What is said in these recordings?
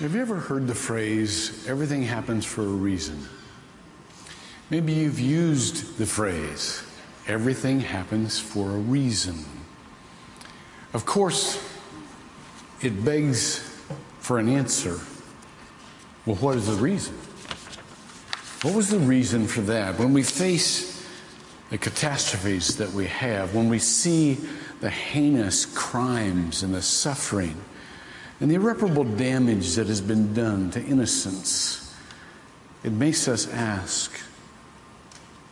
Have you ever heard the phrase, everything happens for a reason? Maybe you've used the phrase, everything happens for a reason. Of course, it begs for an answer. Well, what is the reason? What was the reason for that? When we face the catastrophes that we have, when we see the heinous crimes and the suffering and the irreparable damage that has been done to innocence, it makes us ask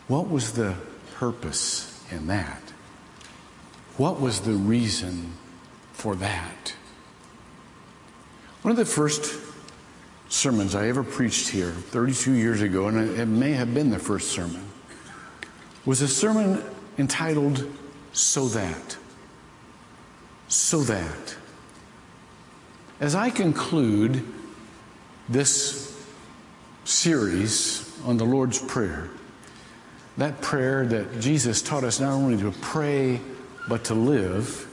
what was the purpose in that? What was the reason for that? One of the first sermons I ever preached here 32 years ago, and it may have been the first sermon, was a sermon entitled So That. So That. As I conclude this series on the Lord's Prayer, that prayer that Jesus taught us not only to pray but to live,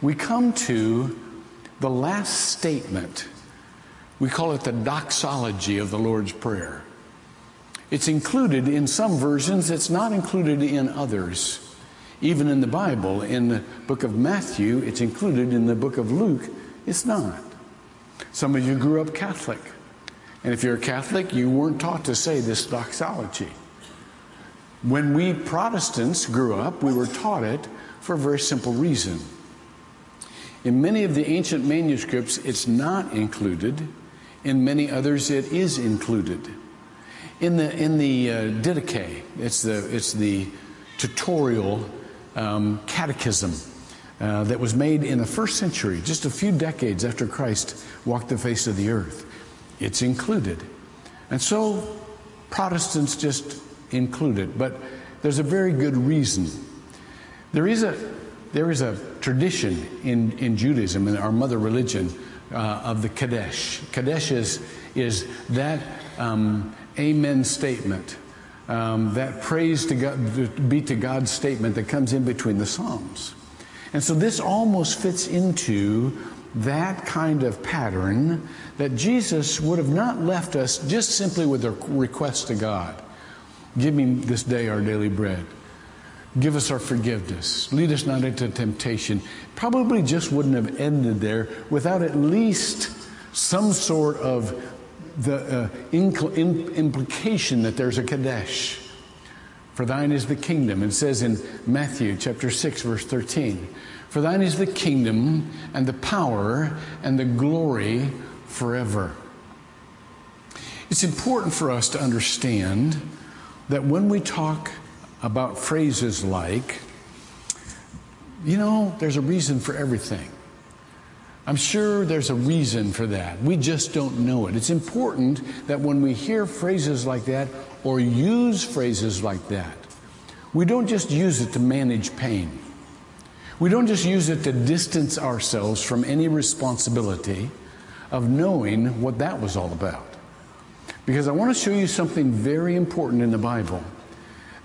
we come to the last statement we call it the doxology of the Lord's Prayer. It's included in some versions, it's not included in others. Even in the Bible, in the book of Matthew, it's included. In the book of Luke, it's not. Some of you grew up Catholic. And if you're a Catholic, you weren't taught to say this doxology. When we Protestants grew up, we were taught it for a very simple reason. In many of the ancient manuscripts, it's not included in many others, it is included. In the, in the uh, Didache, it's the, it's the tutorial um, catechism uh, that was made in the first century, just a few decades after Christ walked the face of the earth. It's included. And so Protestants just include it, but there's a very good reason. There is a, there is a tradition in, in Judaism, in our mother religion, uh, of the Kaddish. Kaddish is, is that um, amen statement, um, that praise to God, be to God statement that comes in between the Psalms. And so this almost fits into that kind of pattern that Jesus would have not left us just simply with a request to God Give me this day our daily bread. Give us our forgiveness. Lead us not into temptation. Probably just wouldn't have ended there without at least some sort of the uh, implication that there's a Kaddish. For thine is the kingdom. It says in Matthew chapter 6, verse 13, For thine is the kingdom and the power and the glory forever. It's important for us to understand that when we talk about phrases like, you know, there's a reason for everything. I'm sure there's a reason for that. We just don't know it. It's important that when we hear phrases like that or use phrases like that, we don't just use it to manage pain. We don't just use it to distance ourselves from any responsibility of knowing what that was all about. Because I want to show you something very important in the Bible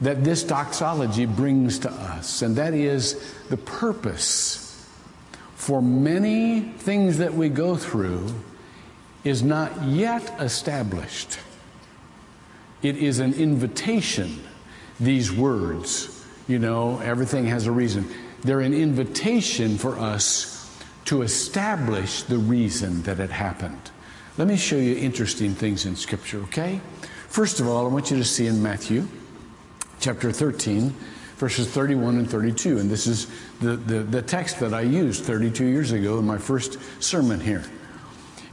that this doxology brings to us, and that is the purpose for many things that we go through is not yet established. It is an invitation, these words. You know, everything has a reason. They're an invitation for us to establish the reason that it happened. Let me show you interesting things in Scripture, okay? First of all, I want you to see in Matthew chapter 13, verses 31 and 32. And this is the, the, the text that I used 32 years ago in my first sermon here.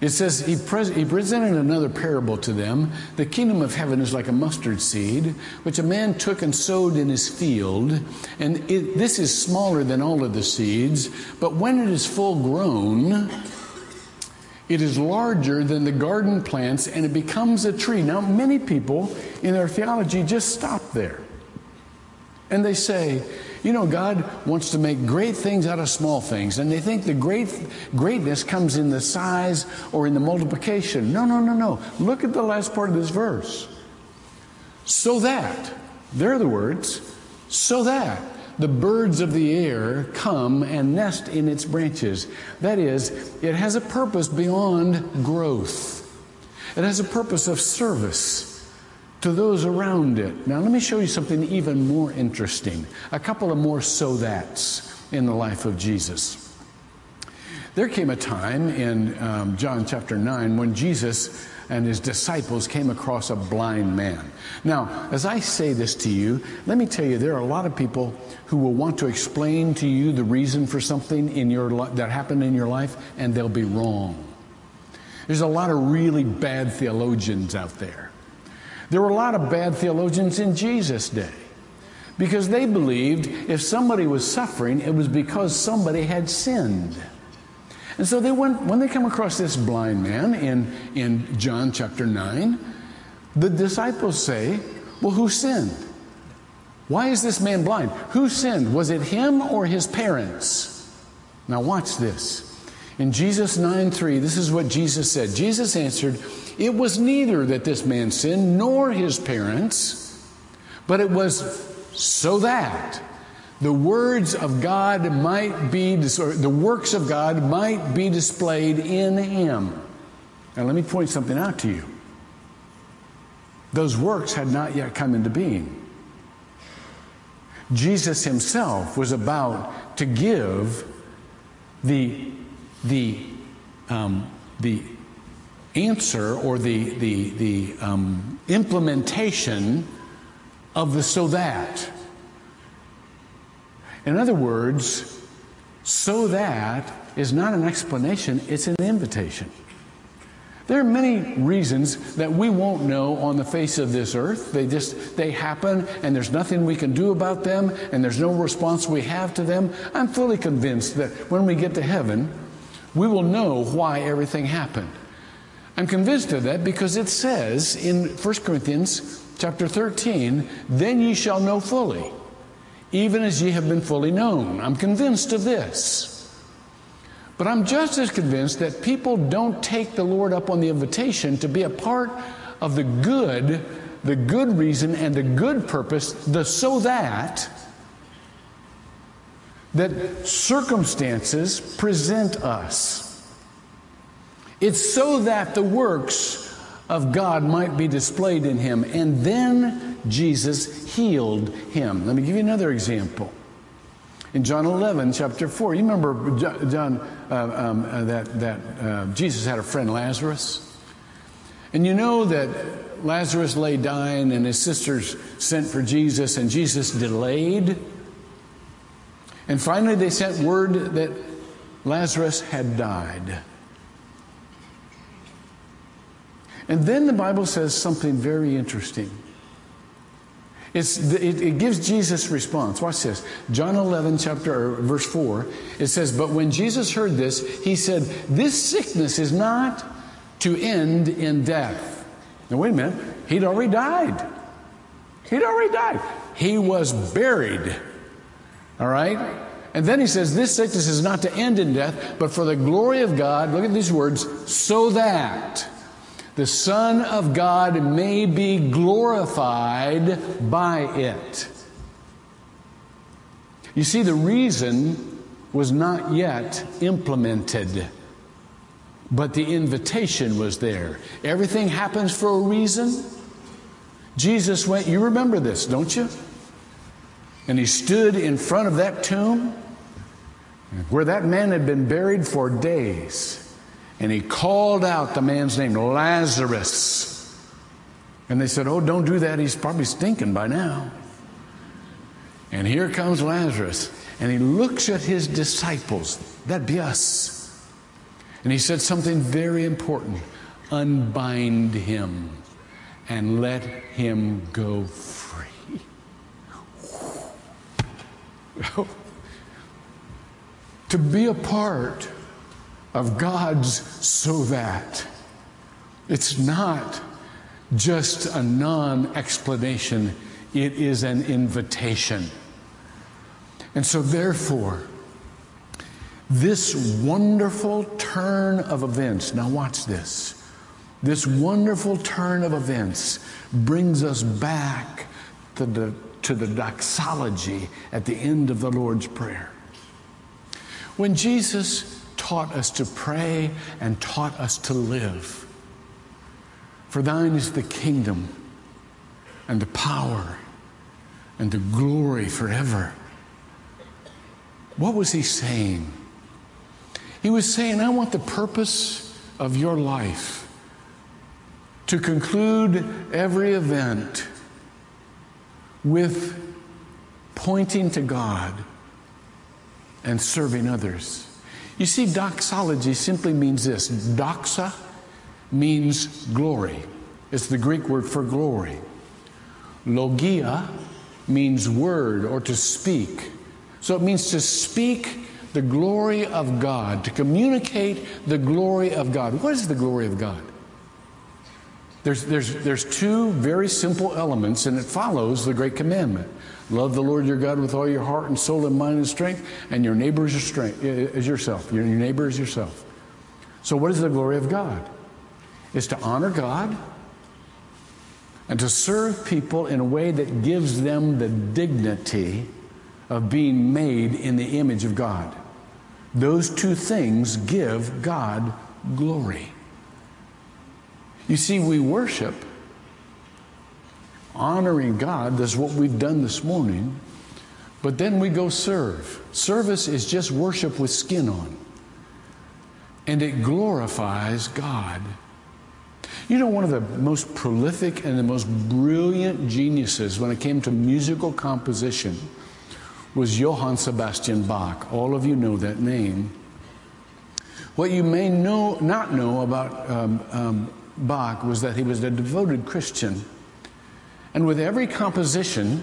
It says, he, pres- he, presented another parable to them. The kingdom of heaven is like a mustard seed, which a man took and sowed in his field. And it, this is smaller than all of the seeds, but when it is full grown, it is larger than the garden plants and it becomes a tree. Now, many people in their theology just stop there. And they say, you know, God wants to make great things out of small things. And they think the great greatness comes in the size or in the multiplication. No, no, no, no. Look at the last part of this verse. So that, they're the words, so that the birds of the air come and nest in its branches. That is, it has a purpose beyond growth, it has a purpose of service to those around it. Now, let me show you something even more interesting a couple of more so that's in the life of Jesus. There came a time in um, John chapter 9 when Jesus and his disciples came across a blind man. Now, as I say this to you, let me tell you there are a lot of people who will want to explain to you the reason for something in your li- that happened in your life and they'll be wrong. There's a lot of really bad theologians out there. There were a lot of bad theologians in Jesus' day because they believed if somebody was suffering, it was because somebody had sinned. And so they went, when they come across this blind man in, in John chapter 9, the disciples say, Well, who sinned? Why is this man blind? Who sinned? Was it him or his parents? Now, watch this. In Jesus 9 3, this is what Jesus said. Jesus answered, It was neither that this man sinned nor his parents, but it was so that the words of God might be, the works of God might be displayed in him. Now, let me point something out to you. Those works had not yet come into being. Jesus himself was about to give the, the, um, the answer or the, the, the um, implementation of the so that. In other words, so that is not an explanation, it's an invitation. There are many reasons that we won't know on the face of this earth. They just they happen and there's nothing we can do about them and there's no response we have to them. I'm fully convinced that when we get to heaven, we will know why everything happened. I'm convinced of that because it says in 1 Corinthians chapter 13, then ye shall know fully even as ye have been fully known. I'm convinced of this. But I'm just as convinced that people don't take the Lord up on the invitation to be a part of the good, the good reason, and the good purpose, the so that, that circumstances present us. It's so that the works of God might be displayed in him. And then Jesus healed him. Let me give you another example. In John 11, chapter 4, you remember John, uh, um, uh, that, that uh, Jesus had a friend Lazarus? And you know that Lazarus lay dying and his sisters sent for Jesus and Jesus delayed. And finally, they sent word that Lazarus had died. And then the Bible says something very interesting. It's, it, it, gives Jesus response. Watch this. John 11, chapter, verse 4, it says, But when Jesus heard this, he said, This sickness is not to end in death. Now, wait a minute. He'd already died. He'd already died. He was buried. All right? And then he says, This sickness is not to end in death, but for the glory of God, look at these words, so that the Son of God may be glorified by it. You see, the reason was not yet implemented, but the invitation was there. Everything happens for a reason. Jesus went, you remember this, don't you? And he stood in front of that tomb where that man had been buried for days. And he called out the man's name, Lazarus. And they said, Oh, don't do that. He's probably stinking by now. And here comes Lazarus. And he looks at his disciples. That'd be us. And he said something very important unbind him and let him go free. to be a part of God's so that. It's not just a non explanation, it is an invitation. And so, therefore, this wonderful turn of events, now watch this. This wonderful turn of events brings us back to the, to the doxology at the end of the Lord's Prayer. When Jesus taught us to pray and taught us to live, for thine is the kingdom and the power and the glory forever. What was he saying? He was saying, I want the purpose of your life to conclude every event with pointing to God and serving others. You see, doxology simply means this doxa means glory, it's the Greek word for glory. Logia means word or to speak. So it means to speak the glory of God, to communicate the glory of God. What is the glory of God? There's, there's, there's two very simple elements, and it follows the great commandment. Love the Lord your God with all your heart and soul and mind and strength, and your neighbor is, your strength, is yourself. Your, your neighbor is yourself. So, what is the glory of God? It's to honor God and to serve people in a way that gives them the dignity of being made in the image of God. Those two things give God glory. You see, we worship honoring God. That's what we've done this morning. But then we go serve. Service is just worship with skin on. And it glorifies God you know, one of the most prolific and the most brilliant geniuses when it came to musical composition was Johann Sebastian Bach. All of you know that name. What you may know, not know about um, um, Bach was that he was a devoted Christian. And with every composition,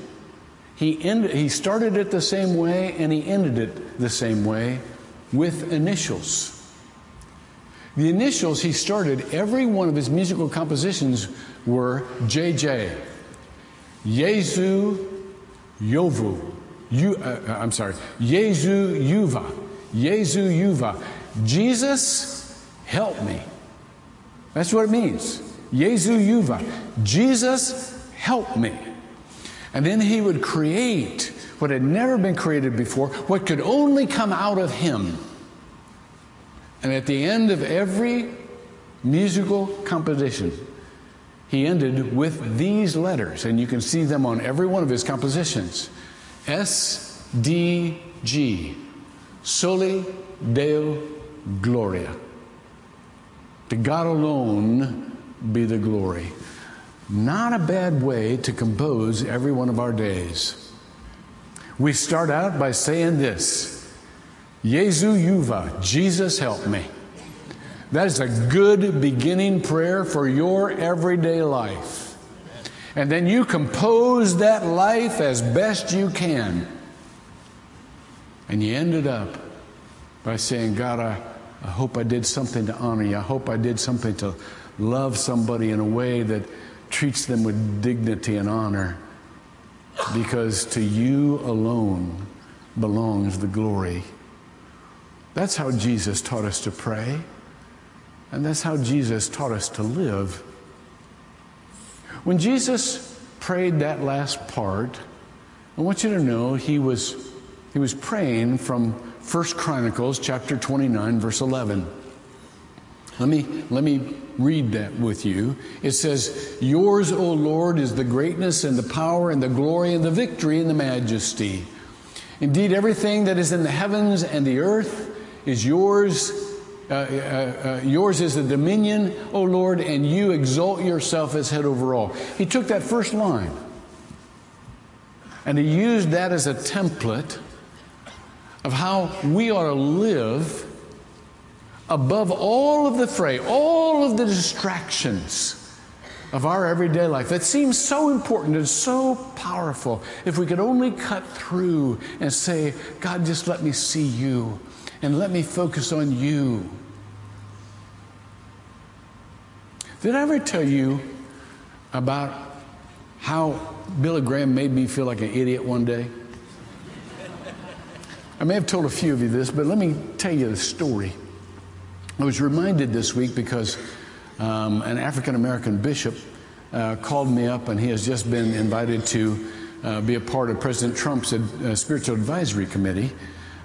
he, ended, he started it the same way and he ended it the same way with initials. The initials he started, every one of his musical compositions were JJ. Jesu Yovu. You, uh, uh, I'm sorry. Jesu Juva. Jesu Juva. Jesus, help me. That's what it means. Jesu Juva. Jesus, help me. And then he would create what had never been created before, what could only come out of him. And at the end of every musical composition, he ended with these letters, and you can see them on every one of his compositions S D G, Soli Deo Gloria. To God alone be the glory. Not a bad way to compose every one of our days. We start out by saying this Jesu Juva, Jesus help me. That is a good beginning prayer for your everyday life. And then you compose that life as best you can. And you ended up by saying, God, I, I hope I did something to honor you. I hope I did something to love somebody in a way that treats them with dignity and honor. Because to you alone belongs the glory. That's how Jesus taught us to pray, and that's how Jesus taught us to live. When Jesus prayed that last part, I want you to know he was, he was praying from 1 Chronicles chapter 29, verse 11. Let me, let me read that with you. It says, Yours, O Lord, is the greatness and the power and the glory and the victory and the majesty. Indeed, everything that is in the heavens and the earth is yours. Uh, uh, uh, yours is the dominion, O Lord, and you exalt yourself as head over all. He took that first line and he used that as a template of how we ought to live above all of the fray, all of the distractions of our everyday life that seems so important and so powerful. If we could only cut through and say, God, just let me see you and let me focus on you. Did I ever tell you about how Billy Graham made me feel like an idiot one day? I may have told a few of you this, but let me tell you the story. I was reminded this week because um, an African American bishop uh, called me up and he has just been invited to uh, be a part of President Trump's uh, spiritual advisory committee,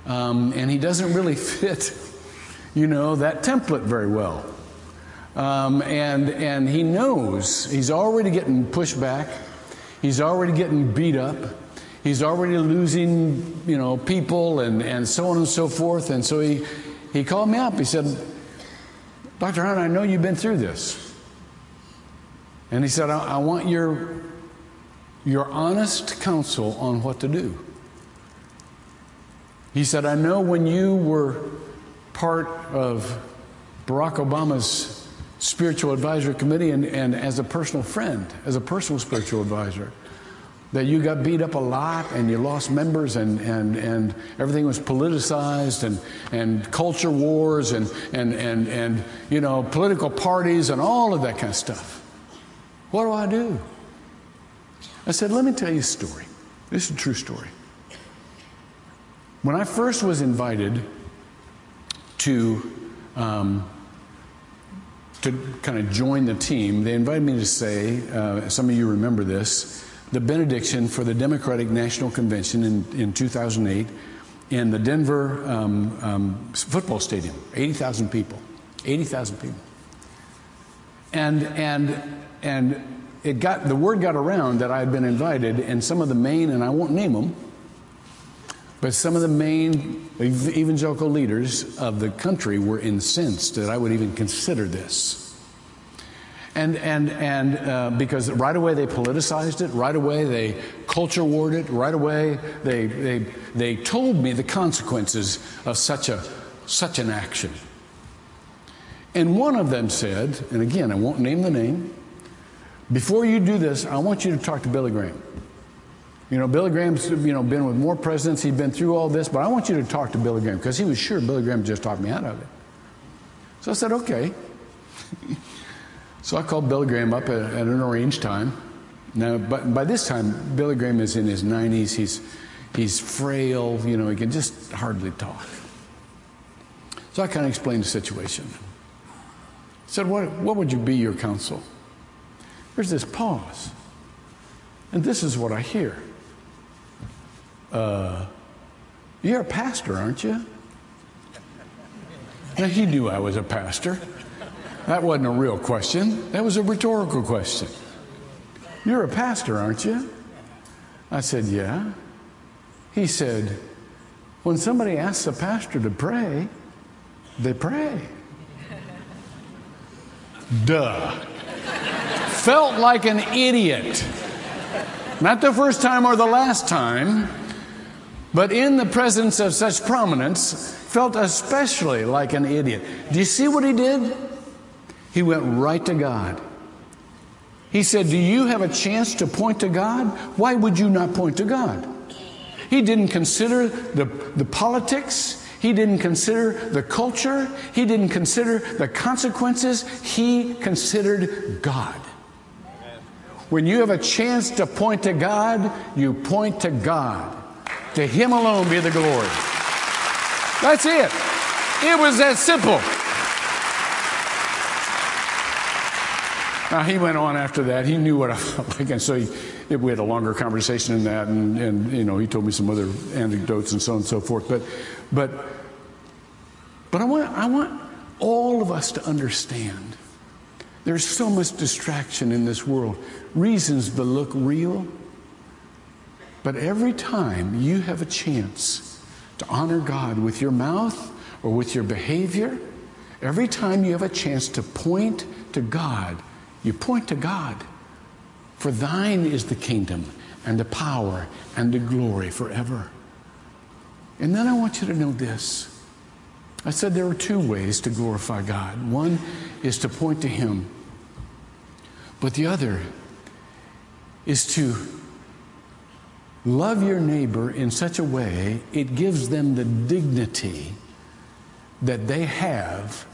um, and he doesn't really fit, you know, that template very well. Um, and and he knows he's already getting pushed back, he's already getting beat up, he's already losing, you know, people and and so on and so forth. And so he he called me up. He said, Dr. Hunt, I know you've been through this. And he said, I, I want your, your honest counsel on what to do. He said, I know when you were part of Barack Obama's spiritual advisory committee and, and as a personal friend, as a personal spiritual advisor, that you got beat up a lot and you lost members and, and, and everything was politicized and, and culture wars and, and, and, and, you know, political parties and all of that kind of stuff. What do I do? I said, let me tell you a story. This is a true story. When I first was invited to, um, to kind of join the team, they invited me to say, uh, some of you remember this, the benediction for the Democratic National Convention in, in 2008 in the Denver um, um, football stadium, 80,000 people. 80,000 people. And, and, and it got, the word got around that I had been invited, and some of the main, and I won't name them, but some of the main evangelical leaders of the country were incensed that I would even consider this. And, and, and uh, because right away they politicized it, right away they culture warred it, right away they, they, they told me the consequences of such, a, such an action. And one of them said, and again, I won't name the name, before you do this, I want you to talk to Billy Graham. You know, Billy Graham's you know been with more presidents. He's been through all this, but I want you to talk to Billy Graham because he was sure Billy Graham just talked me out of it. So I said, okay. So I called Billy Graham up at, at an arranged time. Now, but by this time, Billy Graham is in his 90s. He's, he's frail, you know, he can just hardly talk. So I kind of explained the situation. I said, what, what would you be your counsel? There's this pause. And this is what I hear. Uh, you're a pastor, aren't you? Now, he knew I was a pastor. That wasn't a real question, that was a rhetorical question. You're a pastor, aren't you? I said, Yeah. He said, When somebody asks a pastor to pray, they pray. Duh. Felt like an idiot. Not the first time or the last time, but in the presence of such prominence, felt especially like an idiot. Do you see what he did? He went right to God. He said, Do you have a chance to point to God? Why would you not point to God? He didn't consider the, the politics. He didn't consider the culture. He didn't consider the consequences. He considered God. When you have a chance to point to God, you point to God. To Him alone be the glory. That's it. It was that simple. Now, he went on after that. He knew what I felt like. And so he, we had a longer conversation in that. And, and, you know, he told me some other anecdotes and so on and so forth. But, but, but I, want, I want all of us to understand there's so much distraction in this world, reasons to look real. But every time you have a chance to honor God with your mouth or with your behavior, every time you have a chance to point to God, you point to God. For thine is the kingdom and the power and the glory forever. And then I want you to know this. I said there are two ways to glorify God. One is to point to Him, but the other is to love your neighbor in such a way it gives them the dignity that they have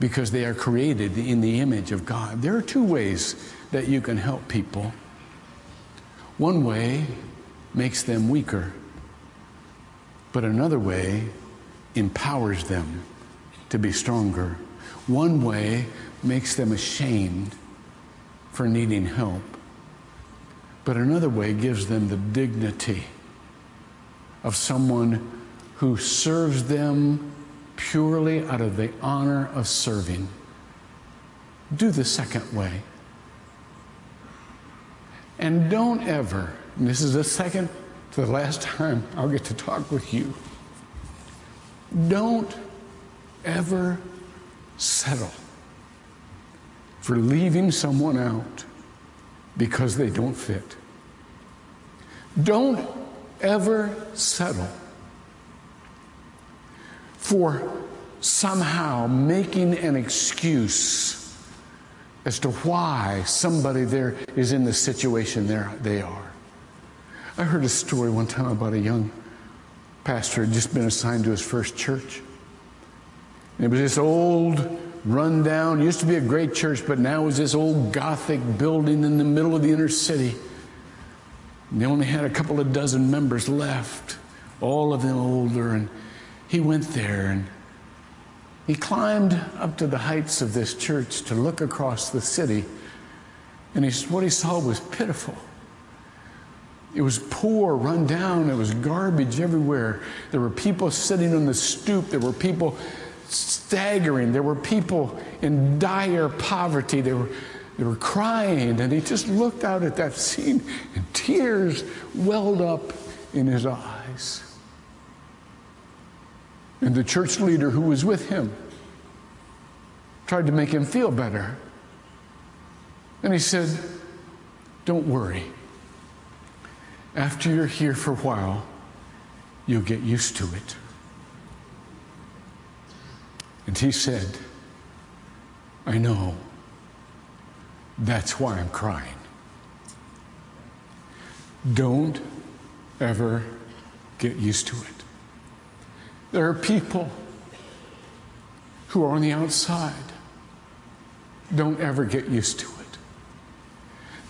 because they are created in the image of God. There are two ways that you can help people. One way makes them weaker, but another way empowers them to be stronger. One way makes them ashamed for needing help. but another way gives them the dignity of someone who serves them purely out of the honor of serving. Do the second way. And don't ever, and this is the second to the last time I'll get to talk with you, don't ever settle for leaving someone out because they don't fit. Don't ever settle for somehow making an excuse as to why somebody there is in the situation there they are. I heard a story one time about a young pastor had just been assigned to his first church. And it was this old, rundown, used to be a great church, but now it was this old Gothic building in the middle of the inner city. And they only had a couple of dozen members left, all of them older. And he went there and he climbed up to the heights of this church to look across the city. And he, what he saw was pitiful. It was poor, run down. There was garbage everywhere. There were people sitting on the stoop. There were people staggering. There were people in dire poverty. They were, they were crying. And he just looked out at that scene, and tears welled up in his eyes. And the church leader who was with him tried to make him feel better. And he said, Don't worry. After you're here for a while, you'll get used to it. And he said, I know. That's why I'm crying. Don't ever get used to it. There are people who are on the outside. Don't ever get used to it.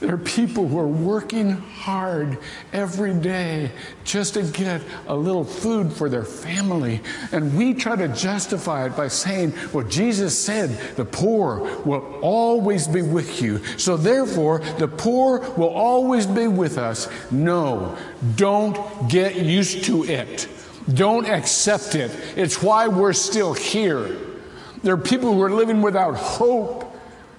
There are people who are working hard every day just to get a little food for their family. And we try to justify it by saying, well, Jesus said the poor will always be with you. So therefore, the poor will always be with us. No, don't get used to it. Don't accept it. It's why we're still here. There are people who are living without hope.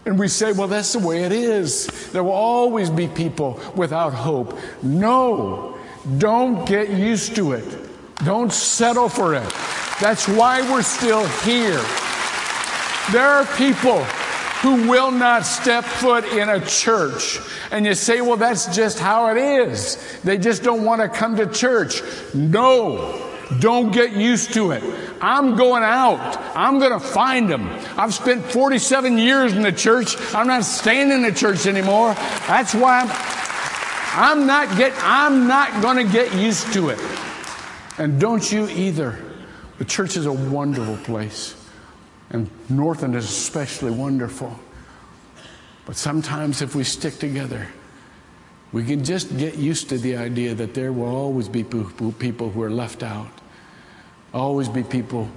And we say, well, that's the way it is. There will always be people without hope. No, don't get used to it. Don't settle for it. That's why we're still here. There are people who will not step foot in a church. And you say, well, that's just how it is. They just don't want to come to church. No, don't get used to it. I'm going out. I'm going to find them. I've spent 47 years in the church. I'm not staying in the church anymore. That's why I'm, I'm not get, I'm not going to get used to it. And don't you either. The church is a wonderful place. And Northland is especially wonderful. But sometimes if we stick together, we can just get used to the idea that there will always be people who are left out always be people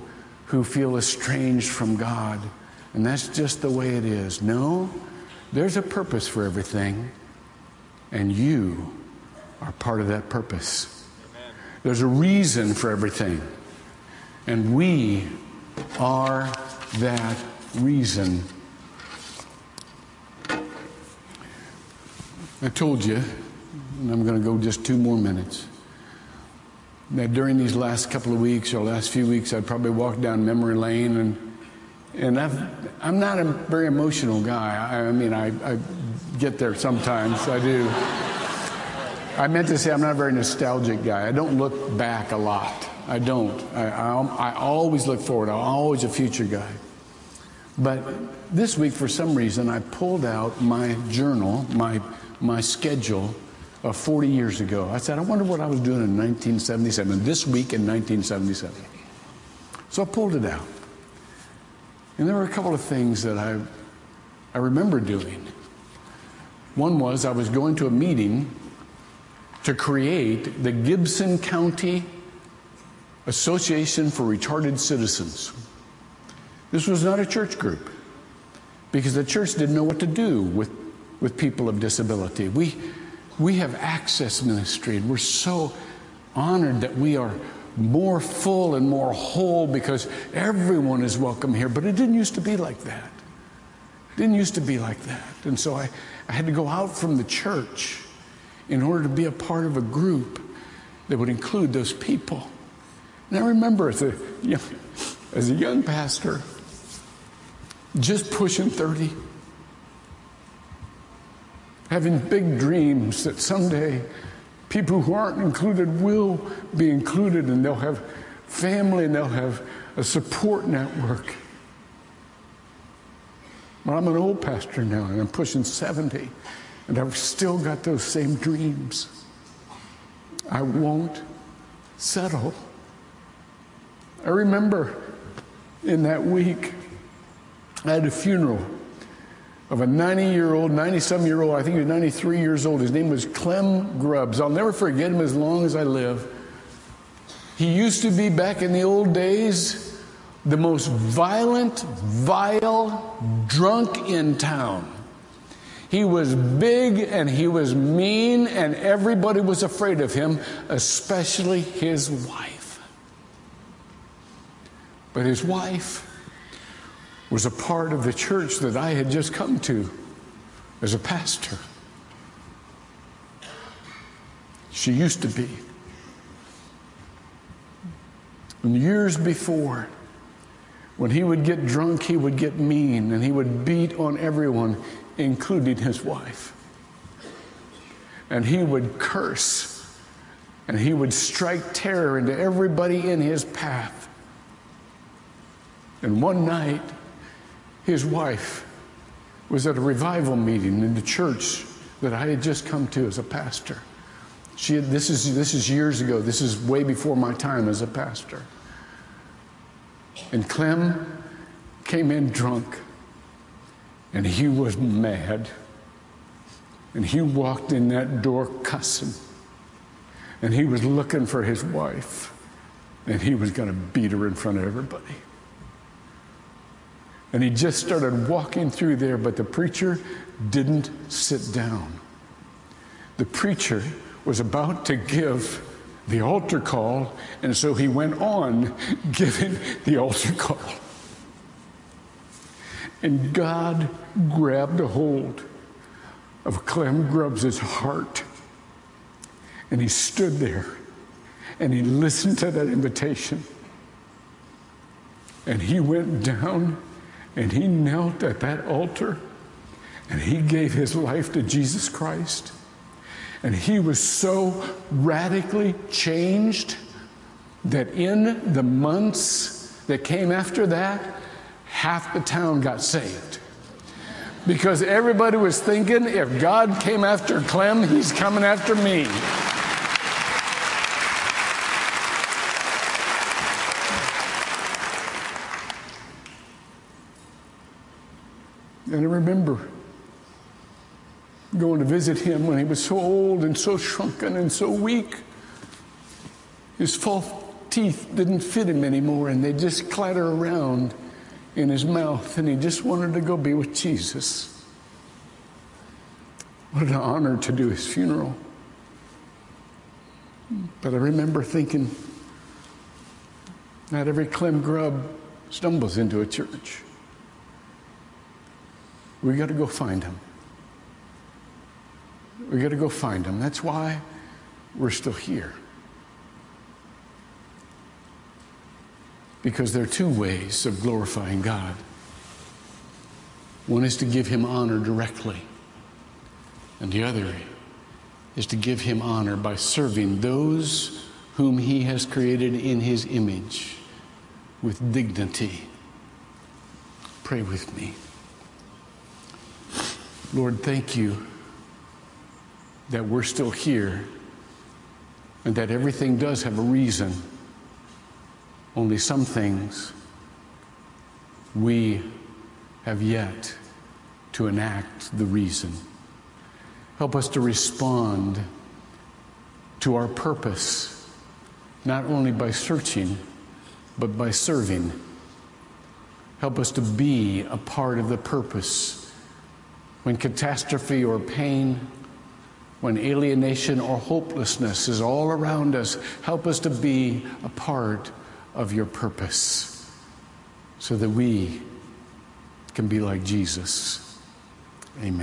who feel estranged from God. And that's just the way it is. No, there's a purpose for everything, and you are part of that purpose. Amen. There's a reason for everything, and we are that reason. I told you, and I'm going to go just two more minutes. Now, during these last couple of weeks or last few weeks, I'd probably walk down memory lane, and and i am not a very emotional guy. I, I mean, I, I, get there sometimes. I do. I meant to say I'm not a very nostalgic guy. I don't look back a lot. I don't. I, I, I always look forward. I'm always a future guy. But this week, for some reason, I pulled out my journal, my my schedule uh, 40 years ago. I said, I wonder what I was doing in 1977, this week in 1977. So I pulled it out. And there were a couple of things that I, I remember doing. One was I was going to a meeting to create the Gibson County Association for Retarded Citizens. This was not a church group because the church didn't know what to do with, with people of disability. We, we have access ministry, and we're so honored that we are more full and more whole because everyone is welcome here. But it didn't used to be like that. It didn't used to be like that. And so I, I had to go out from the church in order to be a part of a group that would include those people. And I remember as a young, as a young pastor, just pushing 30, having big dreams that someday people who aren't included will be included and they'll have family and they'll have a support network. Well, I'm an old pastor now and I'm pushing 70 and I've still got those same dreams. I won't settle. I remember in that week, I had a funeral of a 90 year old, 90 some year old, I think he was 93 years old. His name was Clem Grubbs. I'll never forget him as long as I live. He used to be back in the old days the most violent, vile drunk in town. He was big and he was mean, and everybody was afraid of him, especially his wife. But his wife was a part of the church that I had just come to as a pastor. She used to be. And years before, when he would get drunk, he would get mean and he would beat on everyone, including his wife. And he would curse and he would strike terror into everybody in his path. And one night, his wife was at a revival meeting in the church that I had just come to as a pastor. She had, this, is, this is years ago. This is way before my time as a pastor. And Clem came in drunk, and he was mad. And he walked in that door cussing. And he was looking for his wife, and he was going to beat her in front of everybody. And he just started walking through there, but the preacher didn't sit down. The preacher was about to give the altar call, and so he went on giving the altar call. And God grabbed a hold of Clem Grubbs' heart, and he stood there and he listened to that invitation. And he went down and he knelt at that altar and he gave his life to Jesus Christ. And he was so radically changed that in the months that came after that, half the town got saved. Because everybody was thinking if God came after Clem, he's coming after me. And I remember going to visit him when he was so old and so shrunken and so weak. His false teeth didn't fit him anymore and they just clatter around in his mouth, and he just wanted to go be with Jesus. What an honor to do his funeral. But I remember thinking, not every Clem Grubb stumbles into a church. We got to go find him. We got to go find him. That's why we're still here. Because there are two ways of glorifying God. One is to give him honor directly, and the other is to give him honor by serving those whom he has created in his image with dignity. Pray with me. Lord, thank you that we're still here and that everything does have a reason. Only some things we have yet to enact the reason. Help us to respond to our purpose, not only by searching, but by serving. Help us to be a part of the purpose when catastrophe or pain when alienation or hopelessness is all around us. Help us to be a part of your purpose so that we can be like Jesus. Amen.